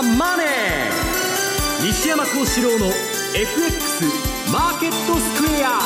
ザ・マネー」西山幸四郎の FX マーケットスクエア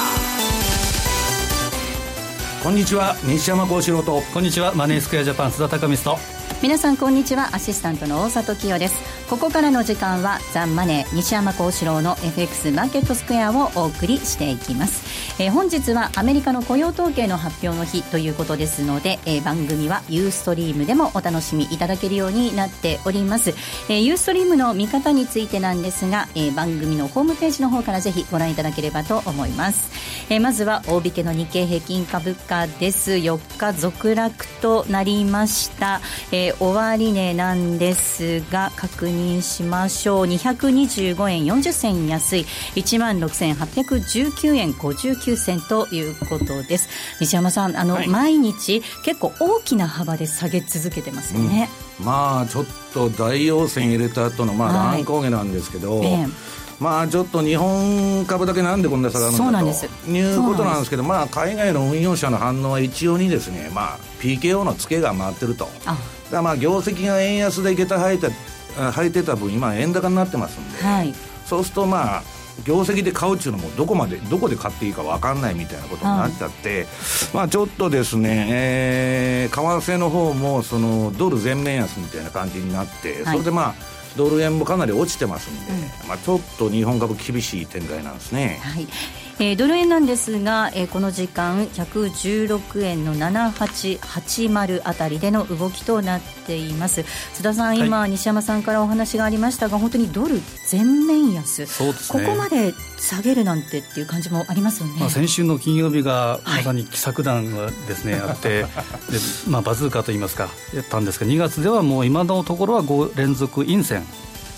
こんにちは西山幸四郎と。こんにちはマネースクエアジャパン須田貴美と。皆さんこんにちはアシスタントの大里清ですここからの時間はザンマネー西山幸四郎の FX マーケットスクエアをお送りしていきます、えー、本日はアメリカの雇用統計の発表の日ということですので、えー、番組はユーストリームでもお楽しみいただけるようになっております、えー、ユーストリームの見方についてなんですが、えー、番組のホームページの方からぜひご覧いただければと思います、えー、まずは大引けの日経平均株価です。4日続落となりました、えー終値なんですが確認しましょう。225円40銭安い。1万6819円59銭ということです。西山さんあの、はい、毎日結構大きな幅で下げ続けてますよね、うん、まあちょっと大陽線入れた後のまあ乱高下なんですけど、はいえ。ーまあちょっと日本株だけなんでこんな下がるのかということなんですけど、まあ、海外の運用者の反応は一応にですね、まあ、PKO のツケが回ってると。だまあ業績が円安で下駄履いて履いてた分今円高になってますんで、はい、そうするとまあ業績で買うっていうのもどこまでどこで買っていいか分かんないみたいなことになっちゃって、はい、まあちょっとですね、えー、為替の方もそのドル全面安みたいな感じになって、それでまあドル円もかなり落ちてますんで、うん、まあ、ちょっと日本株厳しい展開なんですね。はいえー、ドル円なんですが、えー、この時間116円の7880あたりでの動きとなっています。津田さん、今、はい、西山さんからお話がありましたが本当にドル全面安。そうです、ね、ここまで下げるなんてっていう感じもありますよね、まあ、先週の金曜日がまさに奇策談がですね、はい、あってで、まあ、バズーカといいますかやったんですが2月ではもう今のところは5連続陰線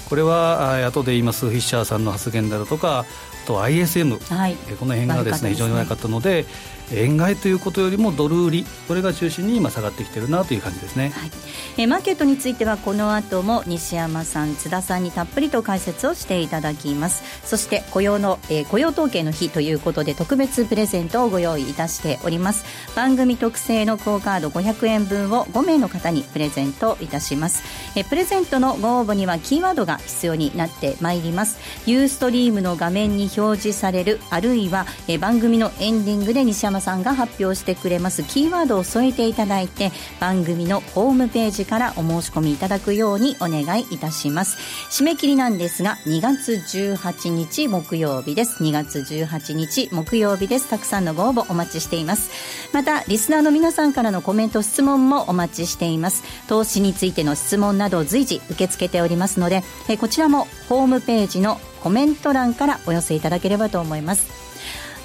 これは後で言いますフィッシャーさんの発言であるとかと ISM、はい、この辺がですね、非常に悪かったので円買いということよりもドル売りこれが中心に今下がってきてるなという感じですね、はい、えマーケットについてはこの後も西山さん津田さんにたっぷりと解説をしていただきます。そして雇用の、えー、雇用統計の日ということで特別プレゼントをご用意いたしております。番組特製のクオカード500円分を5名の方にプレゼントいたします。えプレゼントのご応募にはキーワードが必要になってまいります。ユーストリームの画面に表示されるあるいはえ番組のエンディングで西山さんが発表してくれます。キーワードを添えていただいて番組のホームページからお申し込みいただくようにお願いいたします。締め切りなんですが2月18日木曜日です。2月18日木曜日です。たくさんのご応募お待ちしています。またリスナーの皆さんからのコメント質問もお待ちしています。投資についての質問など随時受け付けておりますのでえこちらもホームページのコメント欄からお寄せいただければと思います。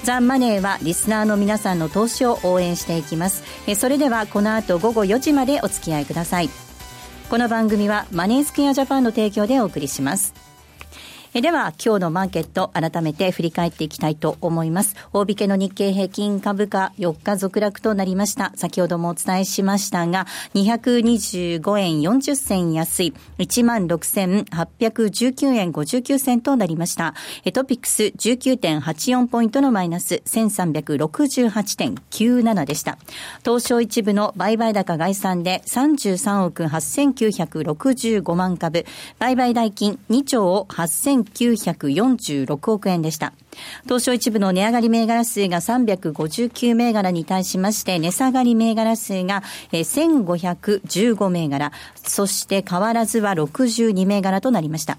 ザ・マネーはリスナーの皆さんの投資を応援していきます。それではこの後午後4時までお付き合いください。この番組はマネースクエアジャパンの提供でお送りします。えでは、今日のマーケット、改めて振り返っていきたいと思います。大引けの日経平均株価、4日続落となりました。先ほどもお伝えしましたが、225円40銭安い、16,819円59銭となりました。トピックス19.84ポイントのマイナス、1368.97でした。東証一部の売買高概算で33億8965万株、売買代金2兆8000 1946億円でした。東証一部の値上がり銘柄数が359銘柄に対しまして、値下がり銘柄数が1515銘柄、そして変わらずは62銘柄となりました。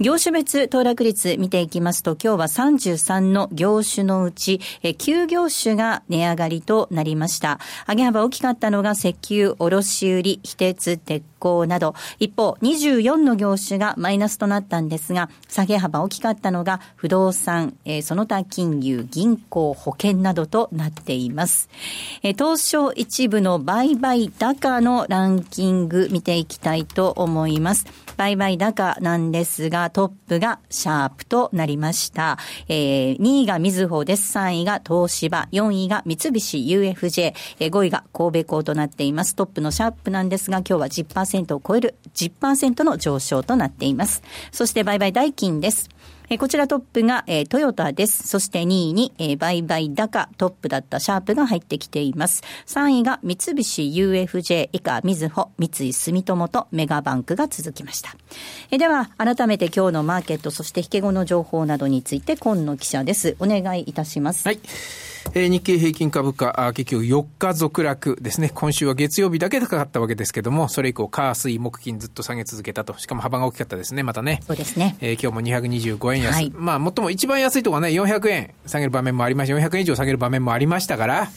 業種別騰落率見ていきますと、今日は33の業種のうち、9業種が値上がりとなりました。上げ幅大きかったのが石油、卸売、非鉄、鉄鋼など、一方、24の業種がマイナスとなったんですが、下げ幅大きかったのが不動産、その他金融、銀行、保険などとなっています。東証一部の売買高のランキング見ていきたいと思います。売買高なんですが、トップがシャープとなりました。えー、2位がみずほです。3位が東芝、4位が三菱 UFJ、えー、5位が神戸港となっています。トップのシャープなんですが、今日は10%を超える10%の上昇となっています。そして売買代金です。えこちらトップが、え、トヨタです。そして2位に、えー、売買高トップだったシャープが入ってきています。3位が三菱 UFJ 以下みずほ、三井住友とメガバンクが続きました。えでは、改めて今日のマーケット、そして引け後の情報などについて、今野記者です。お願いいたします。はい。えー、日経平均株価、結局4日続落ですね。今週は月曜日だけ高かったわけですけども、それ以降、火、水、木、金ずっと下げ続けたと。しかも幅が大きかったですね、またね。そうですね。えー、今日も225円安。はい、まあ、最も一番安いところはね、400円下げる場面もありました。400円以上下げる場面もありましたから、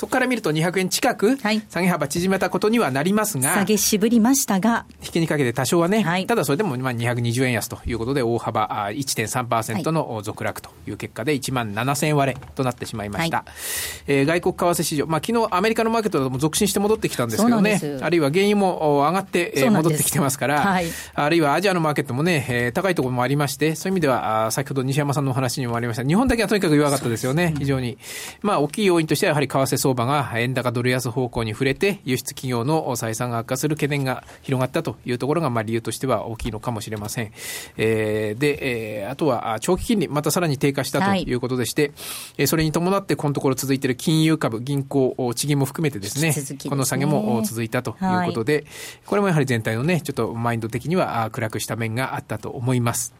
そこから見ると200円近く、下げ幅縮めたことにはなりますが、下げ渋りましたが、引きにかけて多少はね、はい、ただそれでもまあ220円安ということで、大幅1.3%の続落という結果で、1万7000円割れとなってしまいました。はい、えー、外国為替市場、まあ昨日アメリカのマーケットでも続伸して戻ってきたんですけどね、あるいは原油も上がって、えー、戻ってきてますから、はい、あるいはアジアのマーケットもね、えー、高いところもありまして、そういう意味では、先ほど西山さんのお話にもありました、日本だけはとにかく弱かったですよね、非常に。まあ大きい要因としてはやはり為替相場が円高ドル安方向に触れて、輸出企業の採算が悪化する懸念が広がったというところが、まあ、理由としては大きいのかもしれません。えー、で、えー、あとは長期金利、またさらに低下したということでして、はい、それに伴ってこのところ続いている金融株、銀行、地銀も含めてですね、すねこの下げも続いたということで、はい、これもやはり全体のね、ちょっとマインド的には暗くした面があったと思います。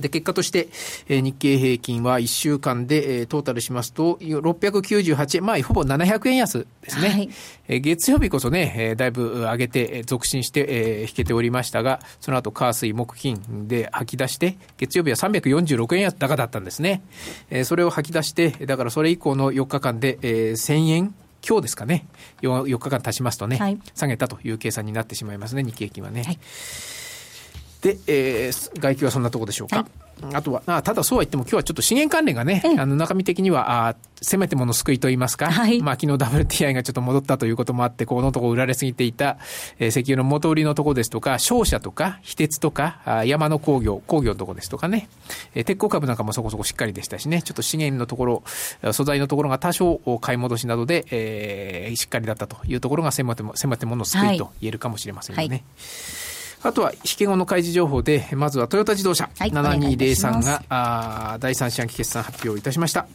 で、結果として、えー、日経平均は1週間で、えー、トータルしますと、698円、まあ、ほぼ700円安ですね。はい、えー、月曜日こそね、えー、だいぶ上げて、続伸して、えー、引けておりましたが、その後、火水木金で吐き出して、月曜日は346円高だったんですね。えー、それを吐き出して、だからそれ以降の4日間で、えー、1000円今日ですかね4、4日間経ちますとね、はい、下げたという計算になってしまいますね、日経平均はね。はいで、えー、外気はそんなところでしょうか？はい。あとは、あただそうは言っても今日はちょっと資源関連がね、あの中身的には、あせめてもの救いと言いますか、はい、まあ昨日 WTI がちょっと戻ったということもあって、このところ売られすぎていた、えー、石油の元売りのところですとか、商社とか、非鉄とか、あ山の工業、工業のところですとかね、えー、鉄鋼株なんかもそこそこしっかりでしたしね、ちょっと資源のところ、素材のところが多少買い戻しなどで、えー、しっかりだったというところがせめても、せめてもの救い。と言えるかもしれませんよね。はいあとは、引け後の開示情報で、まずはトヨタ自動車、はい、7203があ第三四半期決算発表いたしました。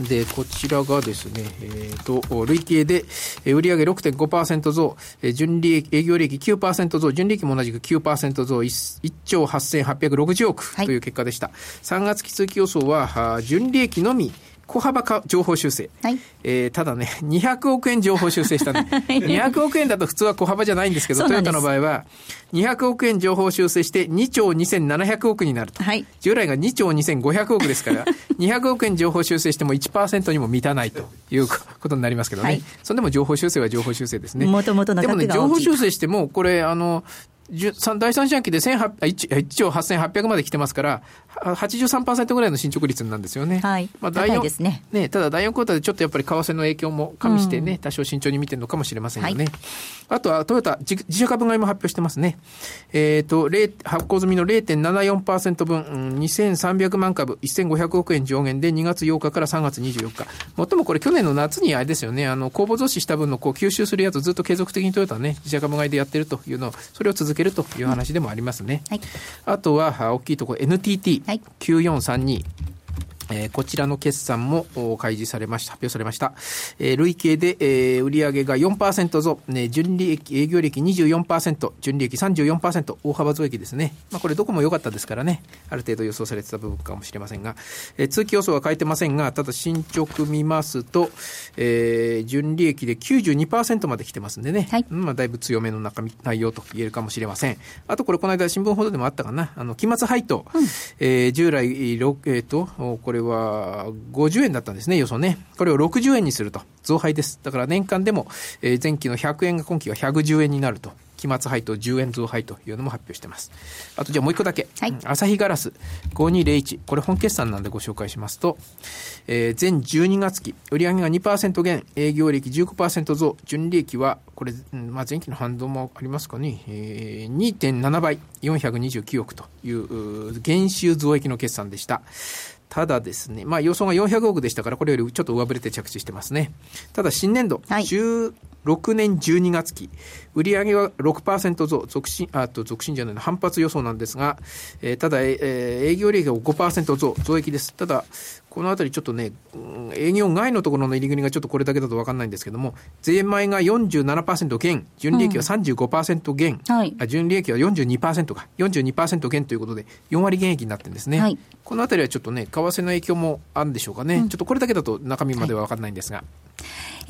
で、こちらがですね、えっ、ー、と、累計で、売上6.5%増、純利益、営業利益9%増、純利益も同じく9%増、1, 1兆8860億という結果でした。はい、3月期通期予想は、純利益のみ、小幅か情報修正、はい、えー、ただね、200億円情報修正したね、200億円だと普通は小幅じゃないんですけど、トヨタの場合は、200億円情報修正して2兆2700億になると、はい、従来が2兆2500億ですから、200億円情報修正しても1%にも満たないということになりますけどね、はい、それでも情報修正は情報修正ですね。もともと。のでもね、情報修正しても、これ、あの、第三四半期で1兆8800まで来てますから、83%ぐらいの進捗率なんですよね。はい。まあ、第4、ね、ね。ただ第4クォーターでちょっとやっぱり為替の影響も加味してね、うん、多少慎重に見てるのかもしれませんよね。はい、あとはトヨタ自、自社株買いも発表してますね。えっ、ー、と、発行済みの0.74%分、うん、2300万株、1500億円上限で2月8日から3月24日。もっともこれ去年の夏にあれですよね、あの、公募増資した分のこう吸収するやつずっと継続的にトヨタね、自社株買いでやってるというのを、それを続けけるという話でもありますね。はい、あとは、大きいところ NTT9432、えー、こちらの決算も開示されました、発表されました。えー、累計で、えー、売上が4%増、ね、純利益、営業利益24%、純利益34%、大幅増益ですね。まあこれどこも良かったですからね、ある程度予想されてた部分かもしれませんが、えー、通期予想は変えてませんが、ただ進捗見ますと、えー、純利益で92%まで来てますんでね、はい、まあだいぶ強めの中身、内容と言えるかもしれません。あとこれこの間新聞報道でもあったかな、あの、期末配当、うん、えー、従来、えー、と、これれは50円だったんですね、予想ね。これを60円にすると。増配です。だから年間でも、えー、前期の100円が今期は110円になると。期末配当10円増配というのも発表してます。あとじゃあもう一個だけ。はい、朝日ガラス5201。これ本決算なんでご紹介しますと、えー、全12月期、売上が2%減、営業利益15%増、純利益は、これ、まあ、前期の反動もありますかね、えー、2.7倍、429億という減収増益の決算でした。ただですね、まあ予想が400億でしたから、これよりちょっと上振れて着地してますね。ただ新年度、はい、6年12月期、売上は6%増、続進、あと続進じゃないの、反発予想なんですが、えー、ただ、えー、営業利益が5%増、増益です。ただ、このあたりちょっとね、営業外のところの入り組がちょっとこれだけだと分かんないんですけども、税前が47%減、純利益は35%減、うんはい、あ純利益は42%か、42%減ということで、4割減益になってるんですね。はい、このあたりはちょっとね、為替の影響もあるんでしょうかね、うん、ちょっとこれだけだと中身までは分かんないんですが。はい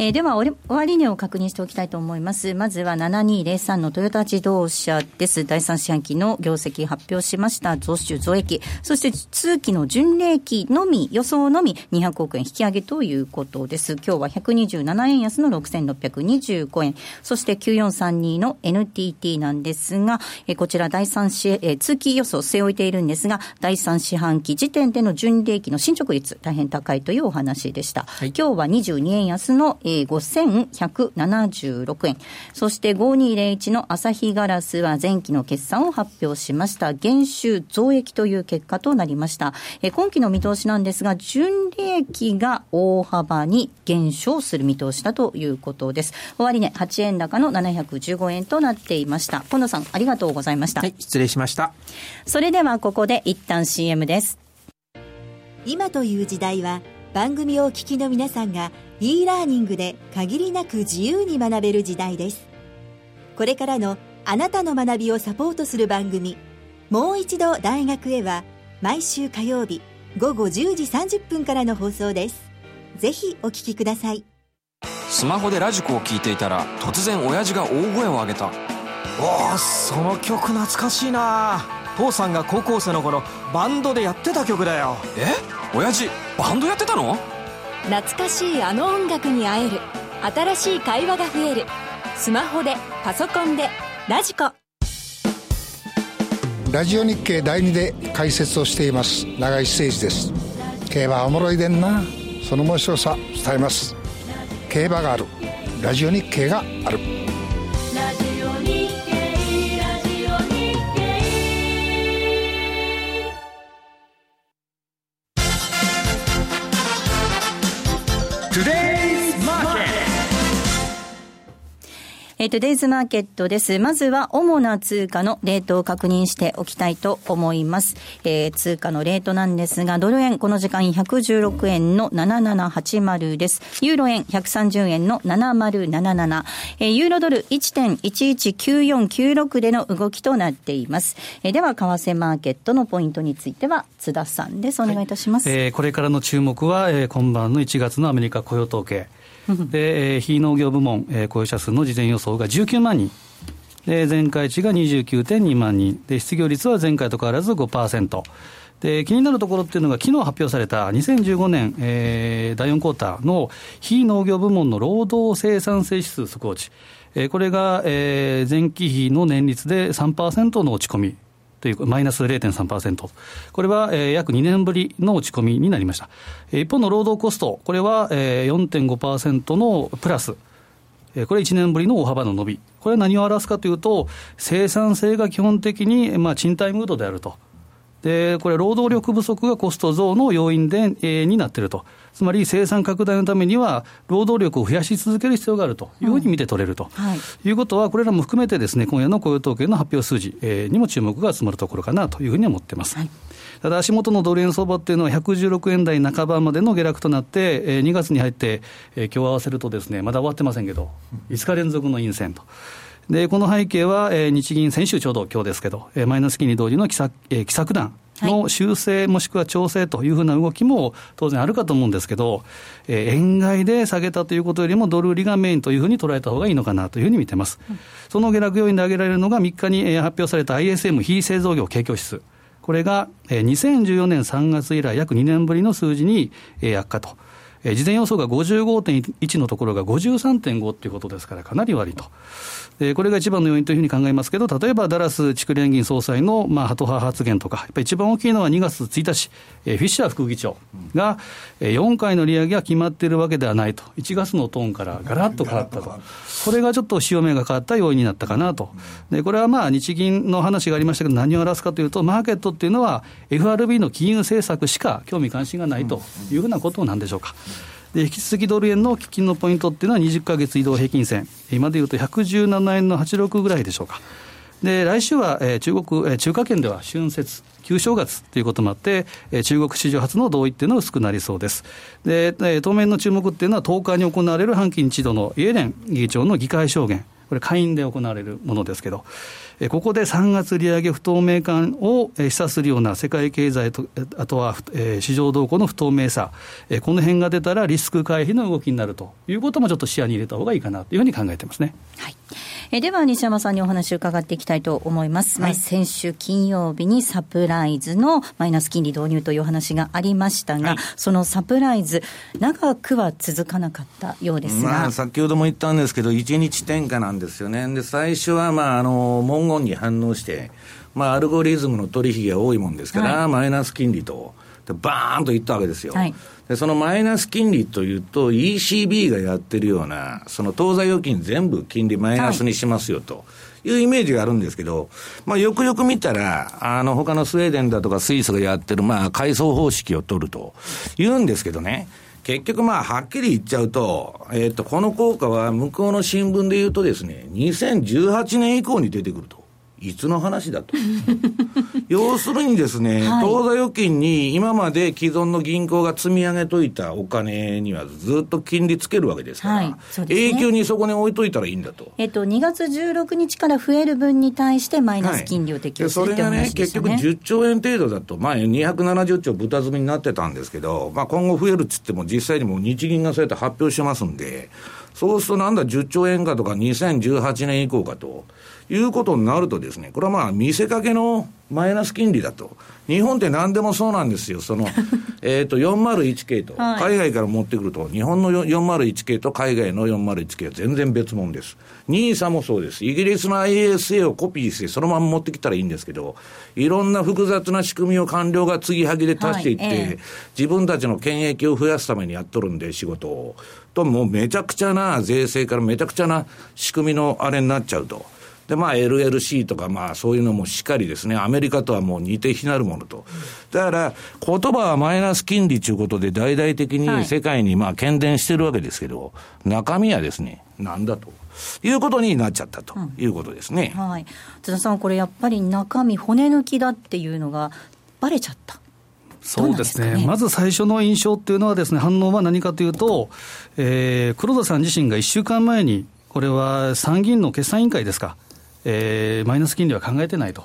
えー、では、終値を確認しておきたいと思います。まずは7203のトヨタ自動車です。第3四半期の業績発表しました。増収増益。そして通期の純利益のみ、予想のみ200億円引き上げということです。今日は127円安の6625円。そして9432の NTT なんですが、えー、こちら第3四、えー、通期予想据え置いているんですが、第3四半期時点での純利益の進捗率大変高いというお話でした。はい、今日は22円安の、ええー、5176円。そして5201の朝日ガラスは前期の決算を発表しました。減収増益という結果となりました。えー、今期の見通しなんですが、純利益が大幅に減少する見通しだということです。終値、ね、8円高の715円となっていました。近野さん、ありがとうございました。はい、失礼しました。それではここで一旦 CM です。今という時代は番組をお聞きの皆さんが e ラーニングで限りなく自由に学べる時代です。これからのあなたの学びをサポートする番組もう一度大学へは毎週火曜日午後10時30分からの放送です。ぜひお聞きください。スマホでラジコを聞いていたら突然親父が大声を上げた。おおその曲懐かしいな。父さんが高校生の頃バンドでやってた曲だよ。え？親父バンドやってたの？懐かしいあの音楽に会える。新しい会話が増える。スマホでパソコンでラジコ。ラジオ日経第2で解説をしています。永井誠司です。競馬おもろいでんな。その面白さ伝えます。競馬がある。ラジオ日経がある。Today's えー、トゥデイズマーケットです。まずは主な通貨のレートを確認しておきたいと思います。えー、通貨のレートなんですが、ドル円この時間116円の7780です。ユーロ円130円の7077。えー、ユーロドル1.119496での動きとなっています。えー、では、為替マーケットのポイントについては、津田さんです。お願いいたします。はい、えー、これからの注目は、えー、今晩の1月のアメリカ雇用統計。で、えー、非農業部門、えー、雇用者数の事前予想が19万人。で、前回値が29.2万人。で、失業率は前回と変わらず5%。で、気になるところっていうのが、昨日発表された2015年、えー、第4クォーターの非農業部門の労働生産性指数速報値。えー、これが、えー、前期比の年率で3%の落ち込み。という、マイナス0.3%。これは、えー、約2年ぶりの落ち込みになりました。一方の労働コスト、これは、えー、4.5%のプラス。これ1年ぶりの大幅の伸び。これは何を表すかというと、生産性が基本的に、まあ、賃貸ムードであると。で、これ、労働力不足がコスト増の要因で、えー、になっていると。つまり生産拡大のためには、労働力を増やし続ける必要があるというふうに見て取れると、はい、いうことは、これらも含めてですね、今夜の雇用統計の発表数字、えー、にも注目が集まるところかなというふうに思っています。はいただ、足元のドル円相場っていうのは、116円台半ばまでの下落となって、えー、2月に入って、えー、今日合わせるとですね、まだ終わってませんけど、5日連続の陰線と。で、この背景は、えー、日銀、先週ちょうど今日ですけど、えー、マイナス金利同時の奇策,、えー、奇策弾の修正もしくは調整というふうな動きも当然あるかと思うんですけど、えー、円買いで下げたということよりもドル売りがメインというふうに捉えた方がいいのかなというふうに見てます。うん、その下落要因で挙げられるのが3日に発表された ISM 非製造業景況指数。これが2014年3月以来約2年ぶりの数字に悪化と。事前予想が55.1のところが53.5ということですから、かなり悪いと。えー、これが一番の要因というふうに考えますけど、例えばダラス地区連銀総裁の、まあ、ハト派発言とか、やっぱり一番大きいのは2月1日、えー、フィッシャー副議長が、えー、4回の利上げが決まっているわけではないと、1月のトーンからガラッと変わったと、これがちょっと潮目が変わった要因になったかなと、でこれはまあ日銀の話がありましたけど、何を表すかというと、マーケットっていうのは、FRB の金融政策しか興味関心がないというふうなことなんでしょうか。で引き続きドル円の基金のポイントっていうのは20か月移動平均線、今でいうと117円の86ぐらいでしょうか。で来週は、中国、中華圏では春節、旧正月ということもあって、中国史上初の同意っていうのは薄くなりそうです。で、当面の注目っていうのは10日に行われる半期一度のイエレン議長の議会証言。これ、下院で行われるものですけど、ここで3月利上げ不透明感を示唆するような世界経済と、あとは市場動向の不透明さ、この辺が出たらリスク回避の動きになるということもちょっと視野に入れた方がいいかなというふうに考えてますね。はいえでは西山さんにお話を伺っていきたいと思います、はい、まあ、先週金曜日にサプライズのマイナス金利導入というお話がありましたが、はい、そのサプライズ、長くは続かなかったようですが、まあ、先ほども言ったんですけど、1日転嫁なんですよね、で最初は、まあ、あの文言に反応して、まあ、アルゴリズムの取引が多いもんですから、はい、マイナス金利と。バーンといったわけですよ。はい、でそのマイナス金利というと、ECB がやってるような、その当座預金全部金利マイナスにしますよと。いうイメージがあるんですけど、まあ、よくよく見たら、あの、他のスウェーデンだとかスイスがやってる、まあ、階層方式を取ると言うんですけどね、結局まあ、はっきり言っちゃうと、えっ、ー、と、この効果は向こうの新聞で言うとですね、2018年以降に出てくると。いつの話だと。要するにですね、はい、当座預金に今まで既存の銀行が積み上げといたお金にはずっと金利つけるわけですから、はいね、永久にそこに置いといたらいいんだと。えっと、2月16日から増える分に対してマイナス金利を適用する、はい、それがね、結局10兆円程度だと、前270兆豚積みになってたんですけど、まあ今後増えるっつっても実際にも日銀がそうやって発表してますんで、そうするとなんだ10兆円かとか2018年以降かと。いうことになるとですね、これはまあ見せかけのマイナス金利だと。日本って何でもそうなんですよ。その、えっと、401系と、海外から持ってくると、日本の401系と海外の401系は全然別物です。NISA もそうです。イギリスの ISA をコピーしてそのまま持ってきたらいいんですけど、いろんな複雑な仕組みを官僚が継ぎはぎで足していって、はいええ、自分たちの権益を増やすためにやっとるんで、仕事を。と、もうめちゃくちゃな税制からめちゃくちゃな仕組みのあれになっちゃうと。で、まあ LLC とかまあそういうのもしっかりですね、アメリカとはもう似て非なるものと。だから、言葉はマイナス金利ということで大々的に世界にまあ喧伝してるわけですけど、中身はですね、なんだと。いうことになっちゃったということですね。うん、はい。津田さん、これやっぱり中身骨抜きだっていうのがバレちゃった。そうですね、ね、まず最初の印象っていうのはです、ね、反応は何かというと、えー、黒田さん自身が1週間前に、これは参議院の決算委員会ですか、えー、マイナス金利は考えてないと。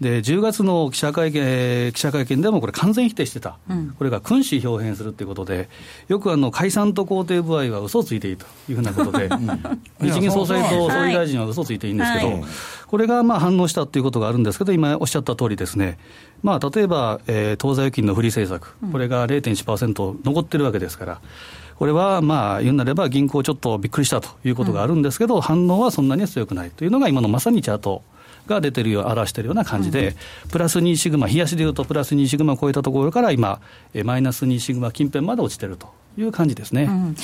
で10月の記者会見記者会見でもこれ、完全否定してた、うん、これが君子表変するということで、よくあの解散と肯定部合は嘘をついていいというふうなことで、日銀総裁と総理大臣は嘘ついていいんですけど、はい、これがまあ反応したということがあるんですけど、今おっしゃった通りですね、まあ、例えば、えー、当座預金の不利政策、これが0.1%残ってるわけですから。これはまあ言うなれば、銀行ちょっとびっくりしたということがあるんですけど、うん、反応はそんなに強くないというのが、今のまさにチャートが出てるよう、表しているような感じで、うん、プラス2シグマ、冷やしでいうと、プラス2シグマを超えたところから、今、マイナス2シグマ近辺まで落ちてると。いう感じですね、うん、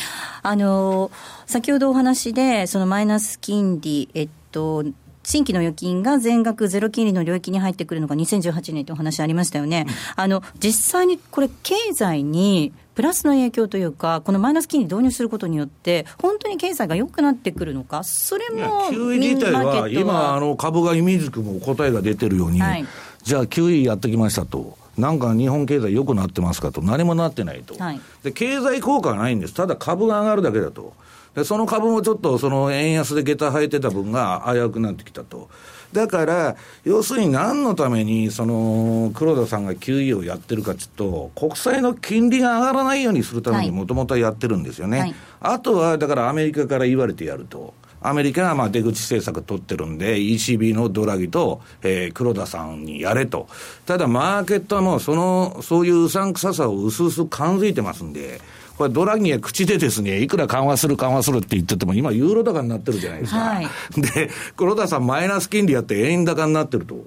あの先ほどお話で、そのマイナス金利、えっと、新規の預金が全額ゼロ金利の領域に入ってくるのが2018年というお話ありましたよね。あの、実際にこれ経済にプラスの影響というか、このマイナス金利導入することによって、本当に経済が良くなってくるのか、それも QE 自体は、今、あの株が意味づくも答えが出てるように、はい、じゃあ QE やってきましたと。なんか日本経済良くなってますかと、何もなってないと、はい、で経済効果はないんです、ただ株が上がるだけだと、でその株もちょっとその円安で下駄履いてた分が危うくなってきたと。だから、要するに何のために、その、黒田さんが QE をやってるかちょっと、国債の金利が上がらないようにするためにもともとはやってるんですよね。はい、あとは、だからアメリカから言われてやると。アメリカがまあ出口政策取ってるんで、ECB のドラギと、えー、黒田さんにやれと。ただ、マーケットはもうその、そういううさんくささを薄々感づいてますんで、これドラギは口でですね、いくら緩和する緩和するって言ってても、今ユーロ高になってるじゃないですか。はい、で、黒田さんマイナス金利やって円高になってると。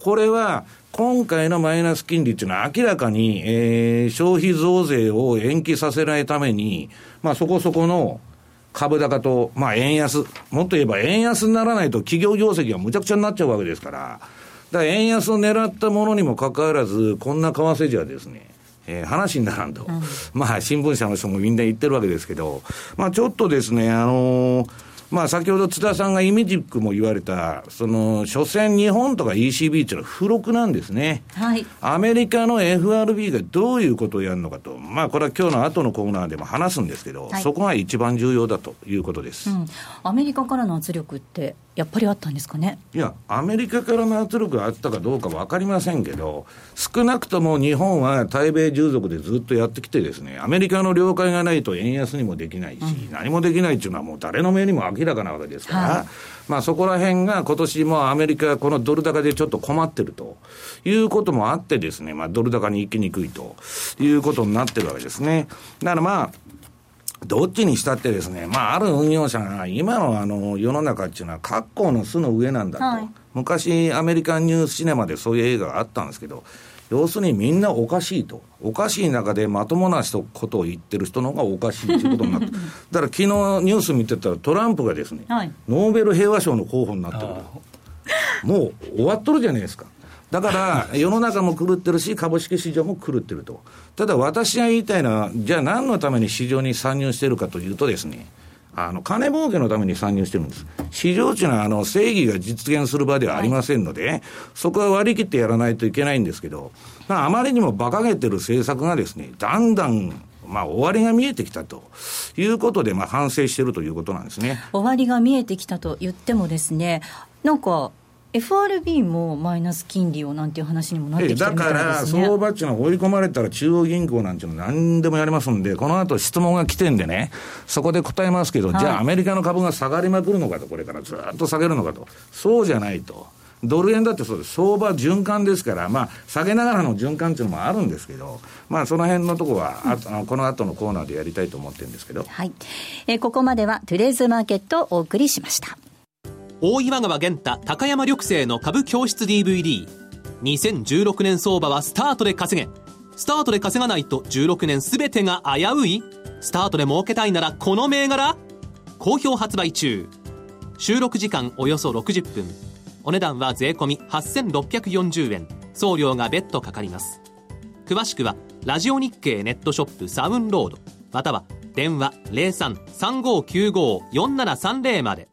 これは、今回のマイナス金利っていうのは明らかに、えー、消費増税を延期させないために、まあそこそこの株高と、まあ円安、もっと言えば円安にならないと企業業績がむちゃくちゃになっちゃうわけですから、だから円安を狙ったものにもかかわらず、こんな為替じゃですね、えー、話にならんと、うん、まあ、新聞社の人もみんな言ってるわけですけど、まあ、ちょっとですね、あのーまあ、先ほど津田さんがイミジックも言われた、その、所詮日本とか ECB っていうのは付録なんですね。はい。アメリカの FRB がどういうことをやるのかと、まあ、これは今日の後のコーナーでも話すんですけど、はい、そこが一番重要だということです。うん、アメリカからの圧力って、やっぱりあったんですかね？いや、アメリカからの圧力があったかどうか分かりませんけど、少なくとも日本は対米従属でずっとやってきてですね、アメリカの了解がないと円安にもできないし、うん、何もできないっていうのはもう誰の目にも明らかなわけですから、はい、まあそこら辺が今年もアメリカこのドル高でちょっと困ってるということもあってですね、まあドル高に行きにくいということになってるわけですね。だからまあ、どっちにしたってですね、まあ、ある運用者が、今のあの世の中っていうのは、格好の巣の上なんだと、はい、昔、アメリカンニュースシネマでそういう映画があったんですけど、要するにみんなおかしいと、おかしい中でまともな人ことを言ってる人の方がおかしいということになって、だから昨日ニュース見てたら、トランプがですね、はい、ノーベル平和賞の候補になってる。と、もう終わっとるじゃないですか。だから、世の中も狂ってるし、株式市場も狂ってると。ただ私が言いたいのは、じゃあ何のために市場に参入してるかというとですね、あの、金儲けのために参入してるんです。市場っていうのは、あの、正義が実現する場ではありませんので、そこは割り切ってやらないといけないんですけど、まあ、あまりにも馬鹿げてる政策がですね、だんだんまあ、終わりが見えてきたということで、まあ、反省しているということなんですね終わりが見えてきたと言ってもですね、なんか、FRB もマイナス金利をなんていう話にもなってきてるみたいです、ね、だから、相場っていうのは追い込まれたら中央銀行なんていうの何でもやりますんで、この後質問が来てんでね、そこで答えますけど、はい、じゃあアメリカの株が下がりまくるのかと、これからずっと下げるのかと、そうじゃないと。ドル円だってそうです。相場循環ですから、まあ、下げながらの循環っていうのもあるんですけど、まあ、その辺のところは、ああこの後のコーナーでやりたいと思ってるんですけど。はい。えー、ここまでは、トゥレーズマーケットをお送りしました。大岩川源太高山緑星の株教室 DVD2016 年相場はスタートで稼げ。スタートで稼がないと16年全てが危うい。スタートで儲けたいならこの銘柄。好評発売中。収録時間およそ60分。お値段は税込8640円。送料が別途かかります。詳しくはラジオ日経ネットショップサウンロード。または電話0335954730まで。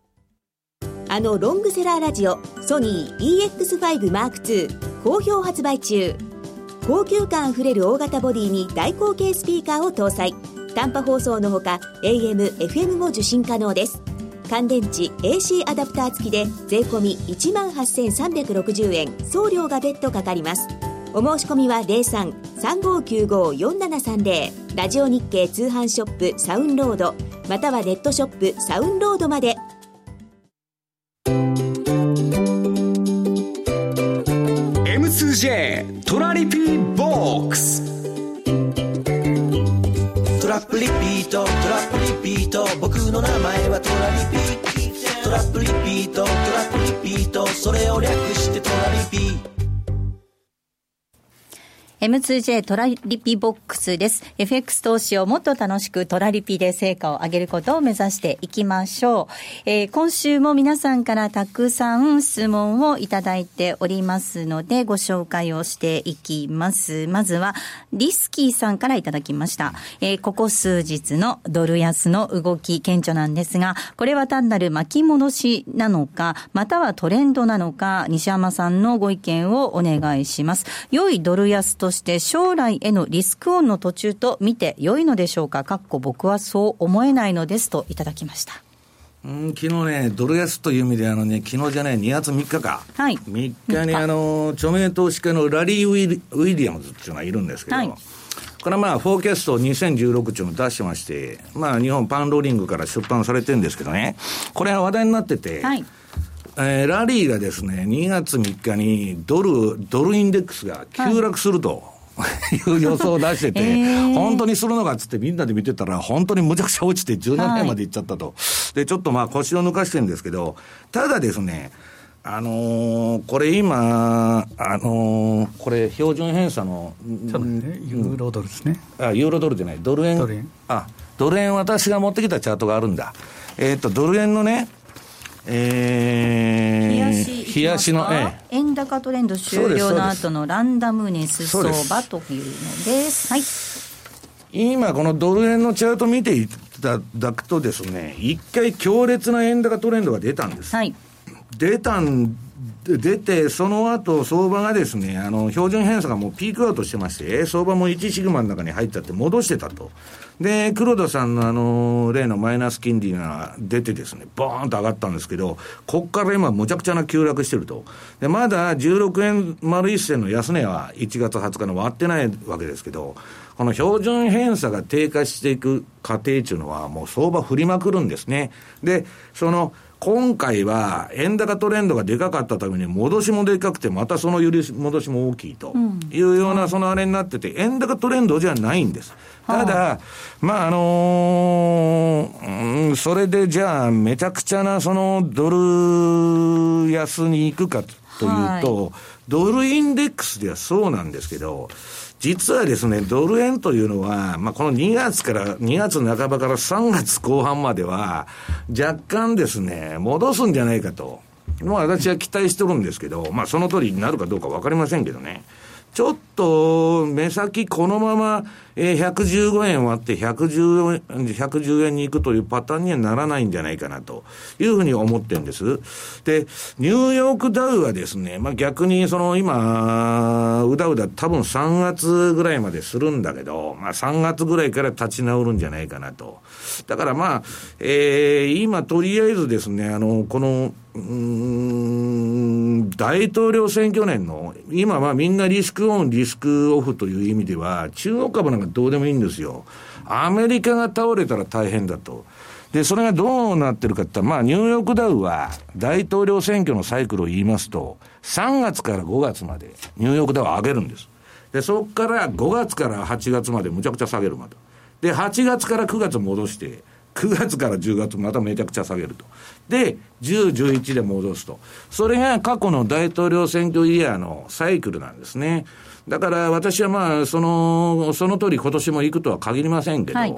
あのロングセラーラジオソニー EX5M2 好評発売中。高級感あふれる大型ボディに大口径スピーカーを搭載。短波放送のほか AM、FM も受信可能です。乾電池 AC アダプター付きで税込1万8360円。送料が別途かかります。お申し込みは03-3595-4730ラジオ日経通販ショップサウンロード。またはネットショップサウンロードまで。J トラリピボックス。トラップリピートトラップリピート。僕の名前はトラリピトラップリピートトラップリピート。それを略してトラリピ M2J トラリピボックスです。FX 投資をもっと楽しくトラリピで成果を上げることを目指していきましょう。えー、今週も皆さんからたくさん質問をいただいておりますので、ご紹介をしていきます。まずは、リスキーさんからいただきました。えー、ここ数日のドル安の動き顕著なんですが、これは単なる巻き戻しなのか、またはトレンドなのか、西山さんのご意見をお願いします。良いドル安ととして将来へのリスクオンの途中と見て良いのでしょうか？かっこ僕はそう思えないのですといただきました。うん、昨日ね、ドル安という意味で、あのね、昨日じゃない、2月3日か。はい。3日に、あの、著名投資家のラリー・ウィウィリアムズっていうのがいるんですけど、はい、これはまあ、フォーキャスト2016っていうのを出してまして、まあ、日本パンローリングから出版されてるんですけどね、これは話題になってて、はい。えー、ラリーがですね、2月3日にドル、ドルインデックスが急落すると。はいいう予想を出してて、えー、本当にするのかっつってみんなで見てたら、本当にむちゃくちゃ落ちて17円までいっちゃったと。はい、で、ちょっとまあ腰を抜かしてるんですけど、ただですね、あのー、これ今、あのー、これ標準偏差の、ね、ユーロドルですね。あ、ユーロドルじゃない、ドル円。ドル円。あ、ドル円私が持ってきたチャートがあるんだ。えっ、ー、と、ドル円のね、えー、冷やしの、ええ、円円高トレンド終了の後のランダムネス相場というのです。はい。今、このドル円のチャート見ていただくとですね、一回強烈な円高トレンドが出たんです。はい。出たん出て、その後、相場がですね、あの、標準偏差がもうピークアウトしてまして、相場も1シグマの中に入っちゃって戻してたと。で、黒田さんのあの、例のマイナス金利が出てですね、ボーンと上がったんですけど、こっから今むちゃくちゃな急落してると。で、まだ16円丸一銭の安値は1月20日の割ってないわけですけど、この標準偏差が低下していく過程っていうのはもう相場振りまくるんですね。で、その、今回は円高トレンドがでかかったために戻しもでかくてまたその揺り戻しも大きいというようなそのあれになってて円高トレンドじゃないんです。ただ、まあ、あのー、うん、それでじゃあめちゃくちゃなそのドル安に行くかというと、ドルインデックスではそうなんですけど、実はですね、ドル円というのは、まあ、この2月から、2月半ばから3月後半までは、若干ですね、戻すんじゃないかと。まあ、私は期待してるんですけど、まあ、その通りになるかどうかわかりませんけどね。ちょっと、目先このまま、えー、115円割って110円、110円に行くというパターンにはならないんじゃないかなというふうに思ってるんです。で、ニューヨークダウはですね、まあ逆にその今、うだうだ多分3月ぐらいまでするんだけど、まあ3月ぐらいから立ち直るんじゃないかなと。だからまあ、えー、今とりあえずですね、あの、この、うん、大統領選挙年の、今はみんなリスクオン、リスクオフという意味では、中国株なんかどうでもいいんですよ。アメリカが倒れたら大変だと。で、それがどうなってるかって言ったら、まあ、ニューヨークダウは大統領選挙のサイクルを言いますと、3月から5月までニューヨークダウは上げるんです。で、そこから5月から8月までむちゃくちゃ下げるまた。で、8月から9月戻して、9月から10月まためちゃくちゃ下げると。で、10、11で戻すと。それが過去の大統領選挙イヤーのサイクルなんですね。だから私はまあ、その、その通り今年も行くとは限りませんけど、はい、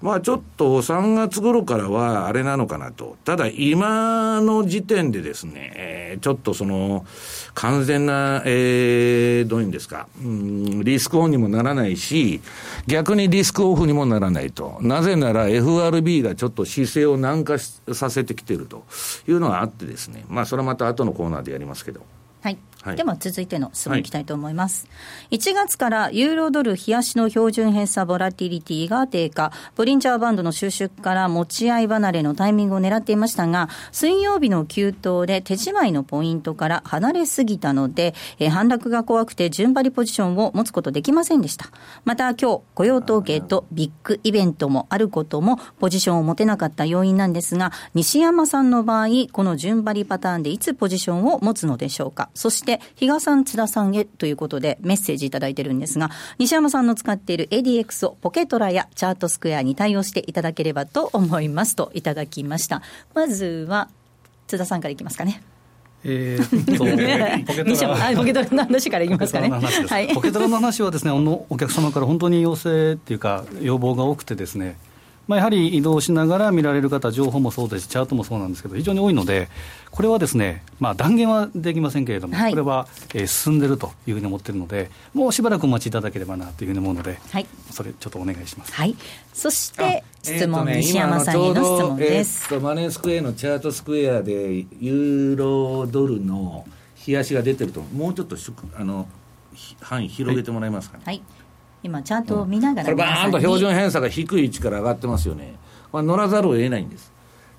まあちょっと3月頃からはあれなのかなと。ただ今の時点でですね、えー、ちょっとその、完全な、えー、どういうんですか、うん、リスクオンにもならないし、逆にリスクオフにもならないと。なぜなら FRB がちょっと姿勢を軟化させてきてるというのがあってですね、まあそれはまた後のコーナーでやりますけど。はいはい、では続いての質問いきたいと思います、はい、1月からユーロドル冷やしの標準偏差ボラティリティが低下。ボリンジャーバンドの収縮から持ち合い離れのタイミングを狙っていましたが水曜日の急騰で手仕舞いのポイントから離れすぎたので、えー、反落が怖くて順張りポジションを持つことできませんでした。また今日雇用統計とビッグイベントもあることもポジションを持てなかった要因なんですが西山さんの場合この順張りパターンでいつポジションを持つのでしょうか。そしてして比嘉さん津田さんへということでメッセージいただいてるんですが西山さんの使っている ADX をポケトラやチャートスクエアに対応していただければと思いますといただきましたまずは津田さんからいきますかねえー、とポケトラポケトラの話からいきますかね。はい、ポケトラの話はですね、お客様から本当に要請っていうか要望が多くてですね。まあ、やはり移動しながら見られる方、情報もそうですし、チャートもそうなんですけど、非常に多いので、これはですね、まあ、断言はできませんけれども、はい、これは、えー、進んでるというふうに思ってるので、もうしばらくお待ちいただければなというふうに思うので、はい、それ、ちょっとお願いします。はい、そして質問、えーね、西山さんへの質問です。えー、マネースクエアのチャートスクエアで、ユーロドルの冷やしが出てると、もうちょっとあの範囲広げてもらえますかね。はい今チャートを見ながら、これバーンと標準偏差が低い位置から上がってますよね、まあ、乗らざるを得ないんです。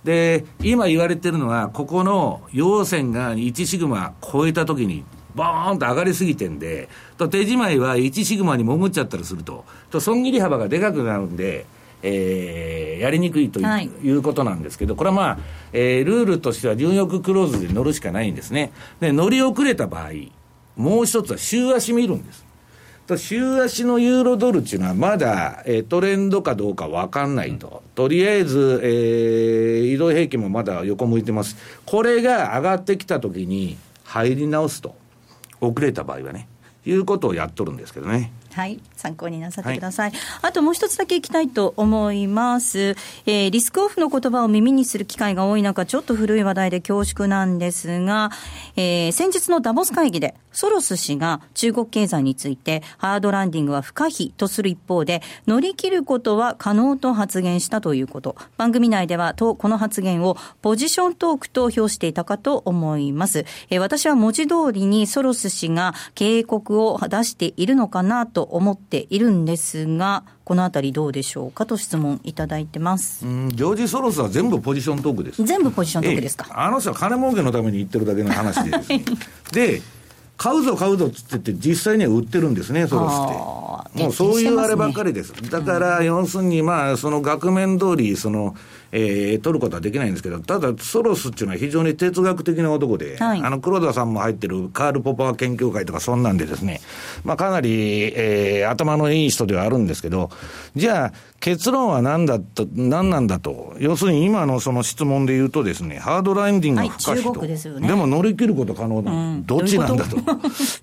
で今言われてるのはここの陽線が1シグマ超えたときにバーンと上がりすぎてんでと手仕舞いは1シグマに潜っちゃったりすると。と損切り幅がでかくなるんでえー、やりにくいというはい、いうことなんですけど、これはまあ、えー、ルールとしてはニューヨーククローズで乗るしかないんですね。で、乗り遅れた場合、もう一つは週足見るんです。週足のユーロドルっていうのはまだ、えー、トレンドかどうか分かんないと。とりあえず、えー、移動平均もまだ横向いてます。これが上がってきたときに入り直すと。遅れた場合はね。いうことをやっとるんですけどね。はい、参考になさってください。はい、あともう一つだけいきたいと思います。えー、リスクオフの言葉を耳にする機会が多い中、ちょっと古い話題で恐縮なんですが、えー、先日のダボス会議で、ソロス氏が中国経済について、ハードランディングは不可避とする一方で、乗り切ることは可能と発言したということ。番組内では、とこの発言をポジショントークと評していたかと思います。えー、私は文字通りにソロス氏が警告を出しているのかなとと思っているんですが、このあたりどうでしょうかと質問いただいてます。うん、ジョージ・ソロスは全部ポジショントークです。全部ポジショントークですか？あの人は金儲けのために言ってるだけの話でです、ね、で、買うぞ買うぞっつって実際には売ってるんですね、ソロスって。もうそういうあればっかりです。だから、要するに、まあ、その額面通り、その、えー、取ることはできないんですけど、ただ、ソロスっていうのは非常に哲学的な男で、はい、あの黒田さんも入ってるカール・ポパー研究会とか、そんなんでですね、まあ、かなり、えー、頭のいい人ではあるんですけど、じゃあ、結論は何だと、何なんだと、要するに今のその質問で言うとですね、ハードランディングが不可避と、はいでね、でも乗り切ること可能だ、うん、どっちなんだと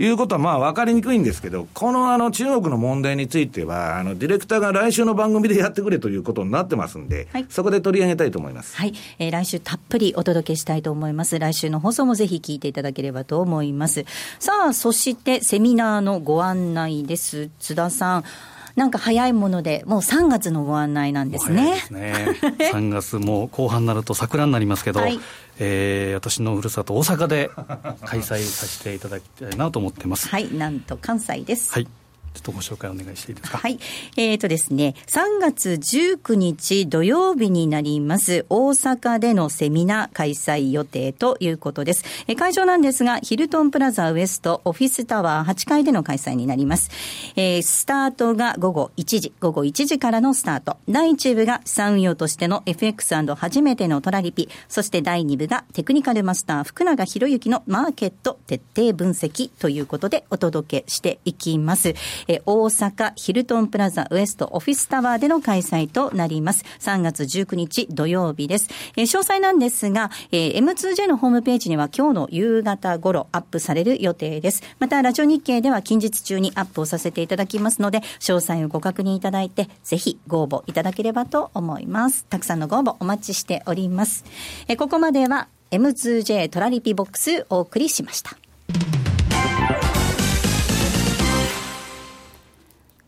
いうこと？はまあ分かりにくいんですけど、このあの中国の問題については、あのディレクターが来週の番組でやってくれということになってますんで、はい、そこで取り上げたいと思います。はい、えー、来週たっぷりお届けしたいと思います。来週の放送もぜひ聞いていただければと思います。さあ、そしてセミナーのご案内です。津田さん。なんか早いもので、もう3月のご案内なんですね。ですね。3月も後半になると桜になりますけど、はい、えー、私のふるさと大阪で開催させていただきたいなと思ってます。はい、なんと関西です。はい。ちょっとご紹介お願いしていいですか？はい。えっ、ー、とですね、3月19日土曜日になります、大阪でのセミナー開催予定ということです。え会場なんですが、ヒルトンプラザウエストオフィスタワー8階での開催になります。えー、スタートが午後1時、午後1時からのスタート。第1部が資産運用としての FX& 初めてのトラリピ。そして第2部がテクニカルマスター福永博之のマーケット徹底分析ということでお届けしていきます。え大阪ヒルトンプラザウエストオフィスタワーでの開催となります。3月19日土曜日です。え、詳細なんですが、え、M2J のホームページには今日の夕方頃アップされる予定です。また、ラジオ日経では近日中にアップをさせていただきますので、詳細をご確認いただいて、ぜひご応募いただければと思います。たくさんのご応募お待ちしております。え、ここまでは M2J トラリピボックスお送りしました。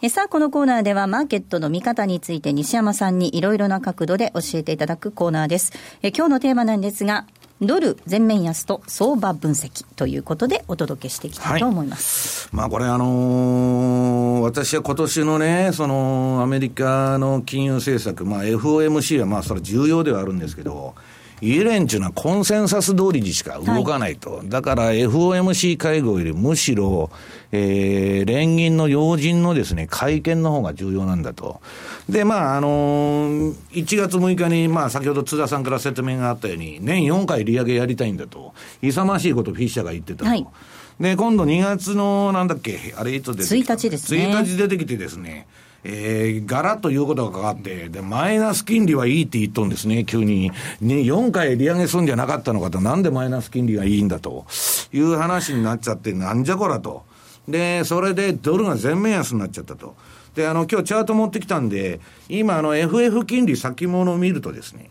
えさあ、このコーナーではマーケットの見方について西山さんにいろいろな角度で教えていただくコーナーです。え今日のテーマなんですが、ドル全面安と相場分析ということでお届けしていきたいと思います。はい、まあこれあのー、私は今年のね、そのアメリカの金融政策、まあ FOMC はまあそれ重要ではあるんですけど、イエレンっていうのはコンセンサス通りにしか動かないと。はい、だから FOMC 会合よりむしろ、えー、連銀の要人のですね、会見の方が重要なんだと。で、まあ、あのー、1月6日に、まあ、先ほど津田さんから説明があったように、年4回利上げやりたいんだと。勇ましいことフィッシャーが言ってたと。はいで、今度2月の、なんだっけ、あれいつ出てきた ?1 日ですね。1日出てきてですね、えー、ガラッということがかかって、で、マイナス金利はいいって言っとんですね、急に。ね、4回利上げするんじゃなかったのかと、なんでマイナス金利がいいんだという話になっちゃって、なんじゃこらと。で、それでドルが全面安になっちゃったと。で、あの、今日チャート持ってきたんで、今、あの、FF 金利先物を見るとですね、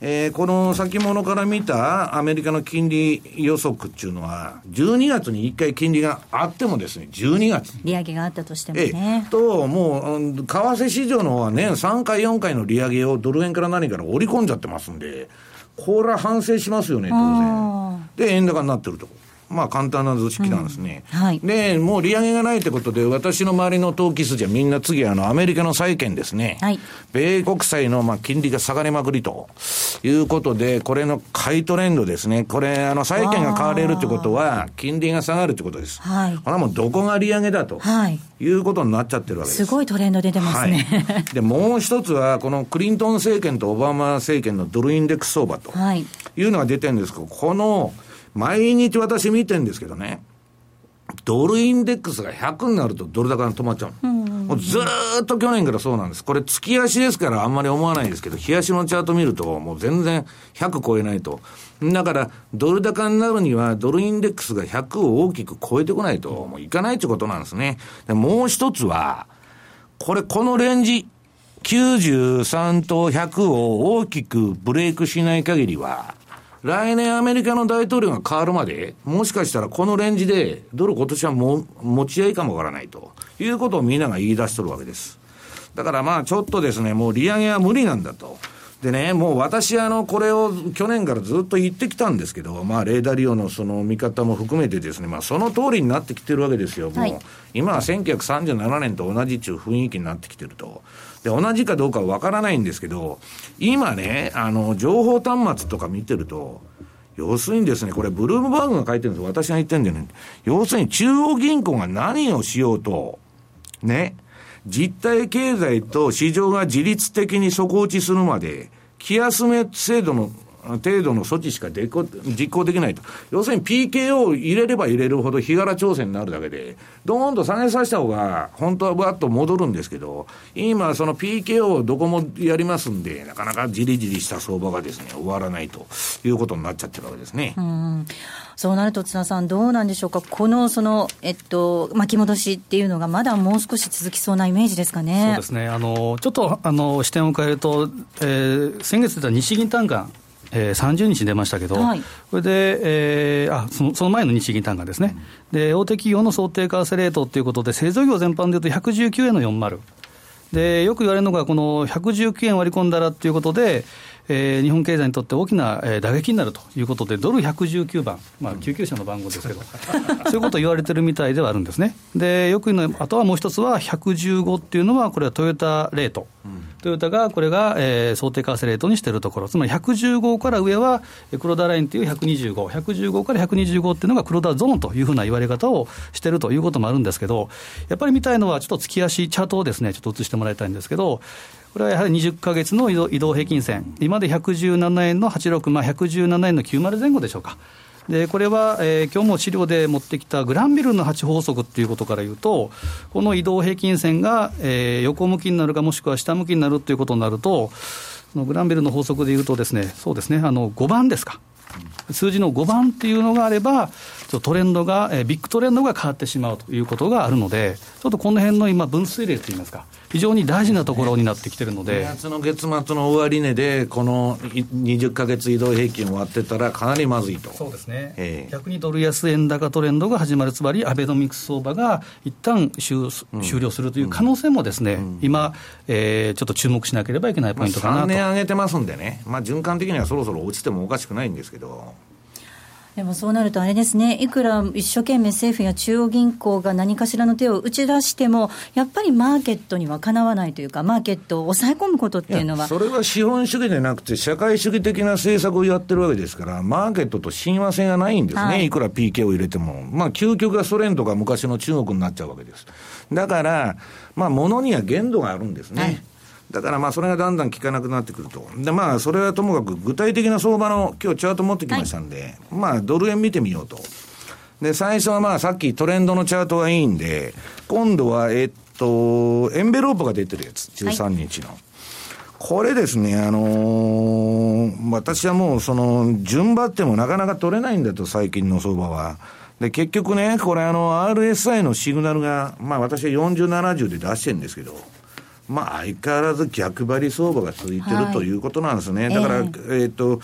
えー、この先物から見たアメリカの金利予測っていうのは、12月に1回金利があってもですね、12月。利上げがあったとしてもね。えと、もう、為替市場の方は年3回、4回の利上げをドル円から何から織り込んじゃってますんで、これは反省しますよね、当然。で、円高になってると。まあ簡単な図式なんですね。うんはい、で、もう利上げがないってことで、私の周りの投機筋はみんな次あのアメリカの債券ですね。はい、米国債のまあ金利が下がりまくりということで、これの買いトレンドですね。これ、あの債券が買われるってことは、金利が下がるってことです。はい、これはもうどこが利上げだと。はいいうことになっちゃってるわけです。すごいトレンド出てますね。はい、で、もう一つは、このクリントン政権とオバマ政権のドルインデックス相場というのが出てるんですけど、この毎日私見てるんですけどね、ドルインデックスが100になるとドル高が止まっちゃうの。もうずーっと去年からそうなんです。これ月足ですからあんまり思わないんですけど、日足のチャート見るともう全然100超えないと。だから、ドル高になるにはドルインデックスが100を大きく超えてこないと、もういかないってことなんですね。でもう一つは、これこのレンジ、93と100を大きくブレイクしない限りは、来年アメリカの大統領が変わるまで、もしかしたらこのレンジで、ドル今年はも持ち合いかもわからないということをみんなが言い出しとるわけです。だからまあちょっとですね、もう利上げは無理なんだと。でね、もう私、あの、これを去年からずっと言ってきたんですけど、まあ、レーダー利用のその見方も含めてですね、まあ、その通りになってきてるわけですよ。もう、はい、今は1937年と同じっていう雰囲気になってきてると。で、同じかどうかはわからないんですけど、今ね、あの、情報端末とか見てると、要するにですね、これ、ブルームバーグが書いてるんです私が言ってるんだよね。要するに、中央銀行が何をしようと、ね、実体経済と市場が自律的に底打ちするまで、気休め制度の程度の措置しか実行できないと。要するに PKO を入れれば入れるほど日柄調整になるだけで、どーんと下げさせた方が、本当はばっと戻るんですけど、今、その PKO をどこもやりますんで、なかなかじりじりした相場がですね、終わらないということになっちゃってるわけですね。うんそうなると、津田さん、どうなんでしょうか、このその、えっと、巻き戻しっていうのが、まだもう少し続きそうなイメージですかね。そうですねあのちょっとあの視点を変えると、えー、先月出た日銀短観えー、30日出ましたけど、はい、これで、えー、あそのその前の日銀単価ですね、うん、で大手企業の想定為替レートということで、製造業全般でいうと119円の40。でよく言われるのが、この119円割り込んだらということで、えー、日本経済にとって大きな、えー、打撃になるということで、ドル119番、まあ、救急車の番号ですけど、そういうことを言われてるみたいではあるんですね。で、よく言うのあとはもう一つは、115っていうのは、これはトヨタレート。トヨタがこれが、えー、想定為替レートにしているところ、つまり115から上は黒田ラインという125、115から125っていうのが黒田ゾーンというふうな言われ方をしているということもあるんですけど、やっぱり見たいのは、ちょっと月足、チャートをですね、ちょっと映してもらいたいんですけど、これはやはり20か月の移動平均線、今で117円の86、まあ、117円の90前後でしょうか。でこれは、えー、今日も資料で持ってきたグランビルの8法則っていうことから言うと、この移動平均線が、えー、横向きになるか、もしくは下向きになるということになると、グランビルの法則でいうとですね、そうですね、あの5番ですか。数字の5番っていうのがあれば、トレンドが、えー、ビッグトレンドが変わってしまうということがあるので、ちょっとこの辺の今、分水嶺といいますか、非常に大事なところになってきてるので。夏の月末の終値で、この20か月移動平均を割ってたら、かなりまずいと。そうですね。えー、逆にドル安円高トレンドが始まる、つまりアベノミクス相場が一旦終終了するという可能性もですね、うん、今、えー、ちょっと注目しなければいけないポイントかなと。まあ、3年上げてますんでね、まあ、循環的にはそろそろ落ちてもおかしくないんですけど。でもそうなるとあれですね、いくら一生懸命政府や中央銀行が何かしらの手を打ち出しても、やっぱりマーケットにはかなわないというか、マーケットを抑え込むことっていうのは。それは資本主義でなくて、社会主義的な政策をやってるわけですから、マーケットと親和性がないんですね、はい、いくら PK を入れても。まあ、究極がソ連とか昔の中国になっちゃうわけです。だから、まあ、ものには限度があるんですね。はいだからまあそれがだんだん効かなくなってくると。でまあそれはともかく具体的な相場の今日チャート持ってきましたんで、はい、まあドル円見てみようと。で、最初はまあさっきトレンドのチャートがいいんで、今度はえっと、エンベロープが出てるやつ、13日の。はい、これですね、あのー、私はもうその、順張ってもなかなか取れないんだと、最近の相場は。で、結局ね、これあの、RSI のシグナルが、まあ私は40、70で出してるんですけど、まあ、相変わらず逆張り相場が続いてる、はい、ということなんですね。だから、えっ、ー、と、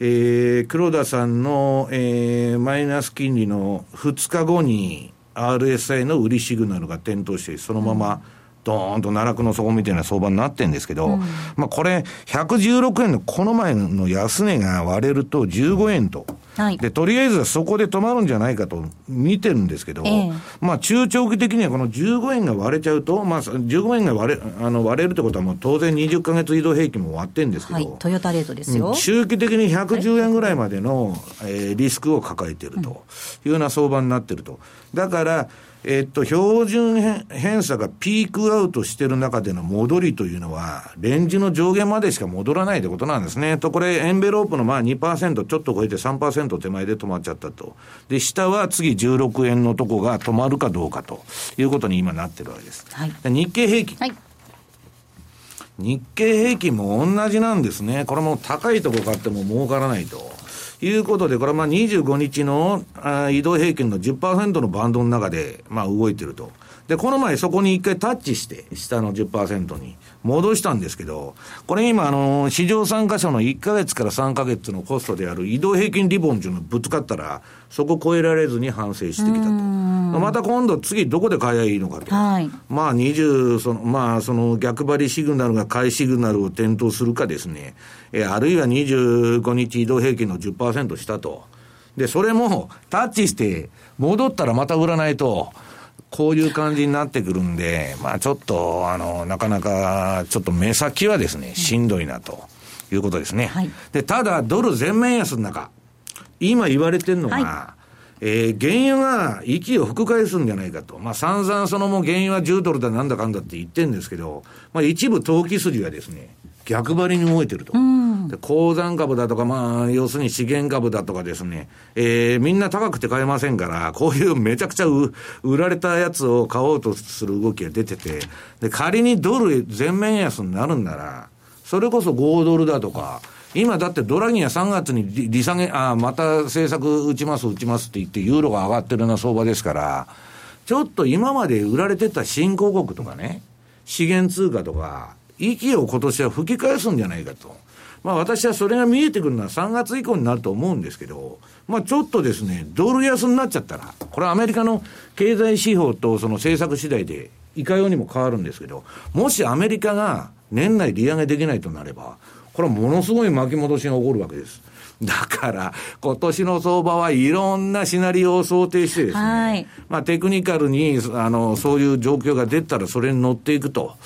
えー、黒田さんの、えー、マイナス金利の2日後に RSI の売りシグナルが点灯して、そのまま、ドーンと奈落の底みたいな相場になってるんですけど、うん、まあこれ、116円のこの前の安値が割れると15円と。はい、で、とりあえずはそこで止まるんじゃないかと見てるんですけど、えー、まあ中長期的にはこの15円が割れちゃうと、まあ15円が割れあの割れるってことはもう当然20か月移動平均も割ってるんですけど、はい、トヨタレートですよ。中期的に110円ぐらいまでの、えー、リスクを抱えているというような相場になってると。だから、えっと、標準偏差がピークアウトしてる中での戻りというのは、レンジの上限までしか戻らないってことなんですね。と、これ、エンベロープのまあ2%ちょっと超えて3%手前で止まっちゃったと。で、下は次16円のとこが止まるかどうかということに今なってるわけです。はい、日経平均。はい日経平均も同じなんですね。これも高いとこ買っても儲からないと。いうことで、これはまあ25日の移動平均の10%のバンドの中で、まあ動いてると。で、この前そこに一回タッチして、下の10%に戻したんですけど、これ今、あの、市場参加者の1ヶ月から3ヶ月のコストである移動平均リボンっていうのをぶつかったら、そこ超えられずに反省してきたと。また今度次どこで買えばいいのかと。はい、まあ20、その、まあその逆張りシグナルが買いシグナルを点灯するかですね、えあるいは25日移動平均の10%したと。で、それもタッチして戻ったらまた売らないと、こういう感じになってくるんで、まあちょっと、あの、なかなか、ちょっと目先はですね、しんどいなということですね。はい、で、ただ、ドル全面安の中、今言われてるのが、はい、えー、原油が息を吹き返すんじゃないかと。まあ散々そのもう原油は10ドルだなんだかんだって言ってるんですけど、まあ一部投機筋はですね、逆張りに動いてると。で鉱山株だとか、まあ、要するに資源株だとかですね、えー、みんな高くて買えませんから、こういうめちゃくちゃ売られたやつを買おうとする動きが出てて、で、仮にドル全面安になるんなら、それこそ5ドルだとか、今だってドラギは3月に利下げ、あまた政策打ちます、打ちますって言って、ユーロが上がってるような相場ですから、ちょっと今まで売られてた新興国とかね、資源通貨とか、息を今年は吹き返すんじゃないかと。まあ私はそれが見えてくるのは3月以降になると思うんですけど、まあちょっとですね、ドル安になっちゃったら、これはアメリカの経済指標とその政策次第でいかようにも変わるんですけど、もしアメリカが年内利上げできないとなれば、これはものすごい巻き戻しが起こるわけです。だから、今年の相場はいろんなシナリオを想定してですね、はい、まあテクニカルに、あの、そういう状況が出たらそれに乗っていくと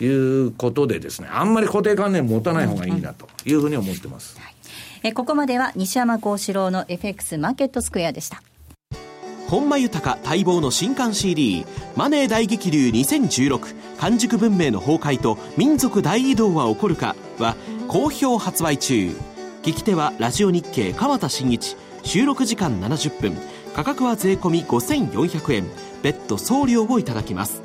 いうことでですね、あんまり固定観念持たない方がいいなというふうに思ってます。はい、えここまでは西山幸四郎の FX マーケットスクエアでした。本間豊待望の新刊 CD「マネー大激流2016完熟文明の崩壊と民族大移動は起こるか」は好評発売中聞き手はラジオ日経川田真一。収録時間70分。価格は税込5400円。別途送料をいただきます。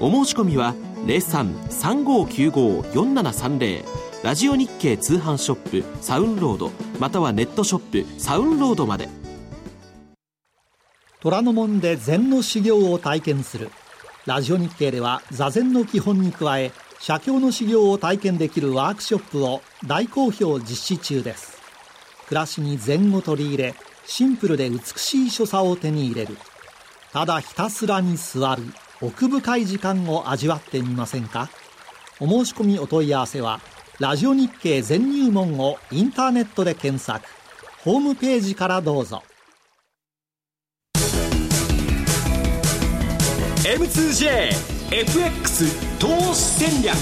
お申し込みは0335954730ラジオ日経通販ショップサウンロードまたはネットショップサウンロードまで。虎ノ門で禅の修行を体験する。ラジオ日経では座禅の基本に加え写経の修行を体験できるワークショップを大好評実施中です。暮らしに禅を取り入れシンプルで美しい所作を手に入れる。ただひたすらに座る奥深い時間を味わってみませんか？お申し込みお問い合わせはラジオ日経全入門をインターネットで検索。ホームページからどうぞ。M2JFX 投資戦略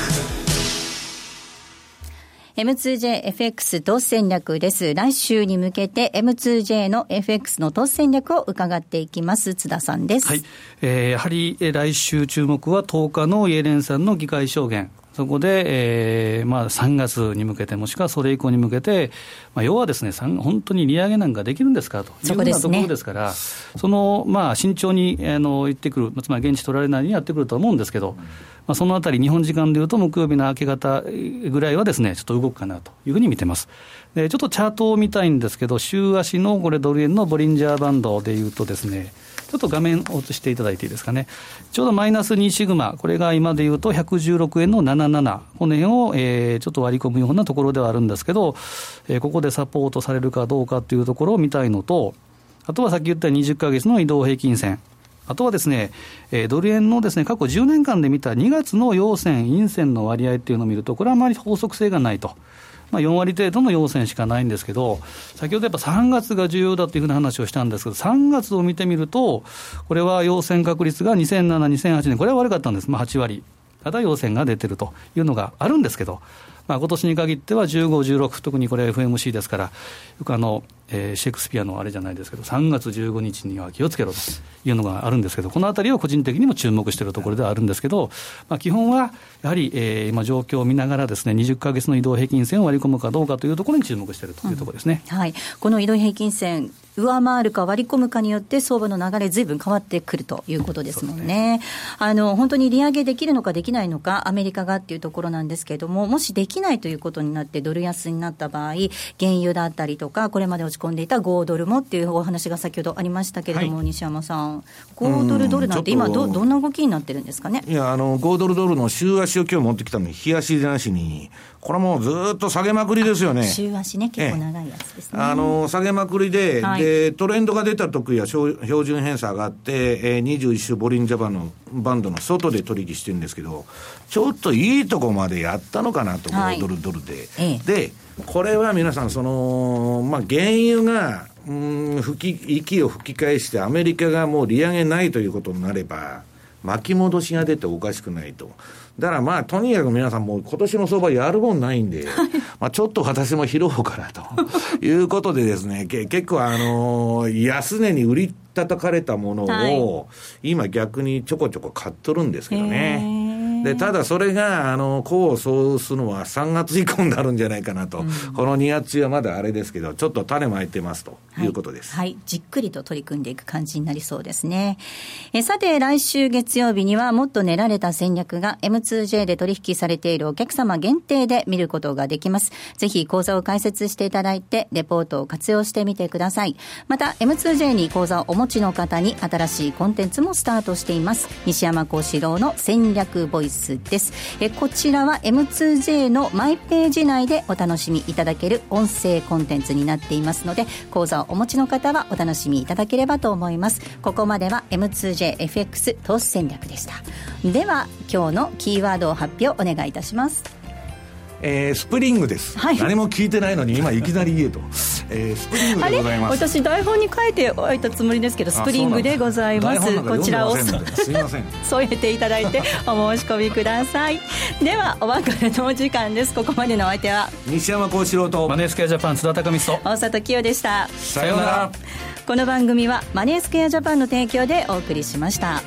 M2JFX 投資戦略です。来週に向けて M2J の FX の投資戦略を伺っていきます。津田さんです。はい。えー、やはり来週注目は10日のイエレンさんの議会証言。そこで、えーまあ、3月に向けて、もしくはそれ以降に向けて、まあ、要はですね、本当に利上げなんかできるんですかというようなところですから、その、まあ、慎重にあの言ってくる、つまり現地取られないようにやってくると思うんですけど、まあ、そのあたり、日本時間でいうと、木曜日の明け方ぐらいはですね、ちょっと動くかなというふうに見てます。でちょっとチャートを見たいんですけど、週足のこれ、ドル円のボリンジャーバンドでいうとですね、ちょっと画面を映していただいていいですかね。ちょうどマイナス2シグマ、これが今でいうと116円の77、この辺を、えー、ちょっと割り込むようなところではあるんですけど、えー、ここでサポートされるかどうかというところを見たいのと、あとはさっき言った20か月の移動平均線。あとはですね、えー、ドル円のですね、過去10年間で見た2月の陽線、陰線の割合っていうのを見ると、これはあまり法則性がないと。まあ、4割程度の要線しかないんですけど、先ほどやっぱ3月が重要だというふうな話をしたんですけど、3月を見てみると、これは要線確率が2007、2008年、これは悪かったんです、まあ、8割。ただ要線が出てるというのがあるんですけど、まあ今年に限っては15、16、特にこれ FMC ですから、よくあの、えー、シェイクスピアのあれじゃないですけど、3月15日には気をつけろというのがあるんですけど、このあたりを個人的にも注目しているところではあるんですけど、まあ、基本はやはり、えー、今、状況を見ながらですね、20か月の移動平均線を割り込むかどうかというところに注目しているというところですね、うん、はい、この移動平均線、上回るか割り込むかによって、相場の流れ、ずいぶん変わってくるということですもんね。ね。あの本当に利上げできるのかできないのか、アメリカがっていうところなんですけれども、もしできないということになって、ドル安になった場合、原油だったりとか、これまで込んでいた5ドルもっていうお話が先ほどありましたけれども、はい、西山さん、5ドルドルなんて、今ど、どんな動きになってるんですかね？いや、あの5ドルドルの週足を今日持ってきたのに、日足でなしに、これもうずっと下げまくりですよね。週足ね、結構長いやつですね。あの、下げまくりで、はい、で、トレンドが出た時は標準偏差上がって、えー、21週ボリンジャパンのバンドの外で取引してるんですけど、ちょっといいとこまでやったのかなと、5ドルドルで。で、これは皆さん、その、まあ、原油が、うん、吹き、息を吹き返して、アメリカがもう利上げないということになれば、巻き戻しが出ておかしくないと。だからまあ、とにかく皆さんもう今年の相場やるもんないんで、まあちょっと私も拾おうかなと いうことでですね、け結構あのー、安値に売り叩かれたものを、今逆にちょこちょこ買っとるんですけどね。でただそれがあの功を奏すのは3月以降になるんじゃないかなと、うん、この2月はまだあれですけど、ちょっと種まいてますということです、はい、はい、じっくりと取り組んでいく感じになりそうですね。えさて、来週月曜日にはもっと練られた戦略が M2J で取引されているお客様限定で見ることができます。ぜひ講座を開設していただいて、レポートを活用してみてください。また、M2J に講座をお持ちの方に新しいコンテンツもスタートしています。西山幸四郎の戦略ボイスです。えこちらは M2J のマイページ内でお楽しみいただける音声コンテンツになっていますので、講座をお持ちの方はお楽しみいただければと思います。ここまでは M2JFX 投資戦略でした。では、今日のキーワードを発表お願いいたします。えー、スプリングです、はい、何も聞いてないのに今いきなり言えと、えー、スプリングでございます。私台本に書いておいたつもりですけどスプリングでございます。こちらを。すいません。添えていただいて お申し込みください。ではお別れのお時間です。ここまでのお相手は？西山孝四郎と。マネースクウェアジャパン津田隆光と。大里清でした。さようなら。この番組はマネースクウェアジャパンの提供でお送りしました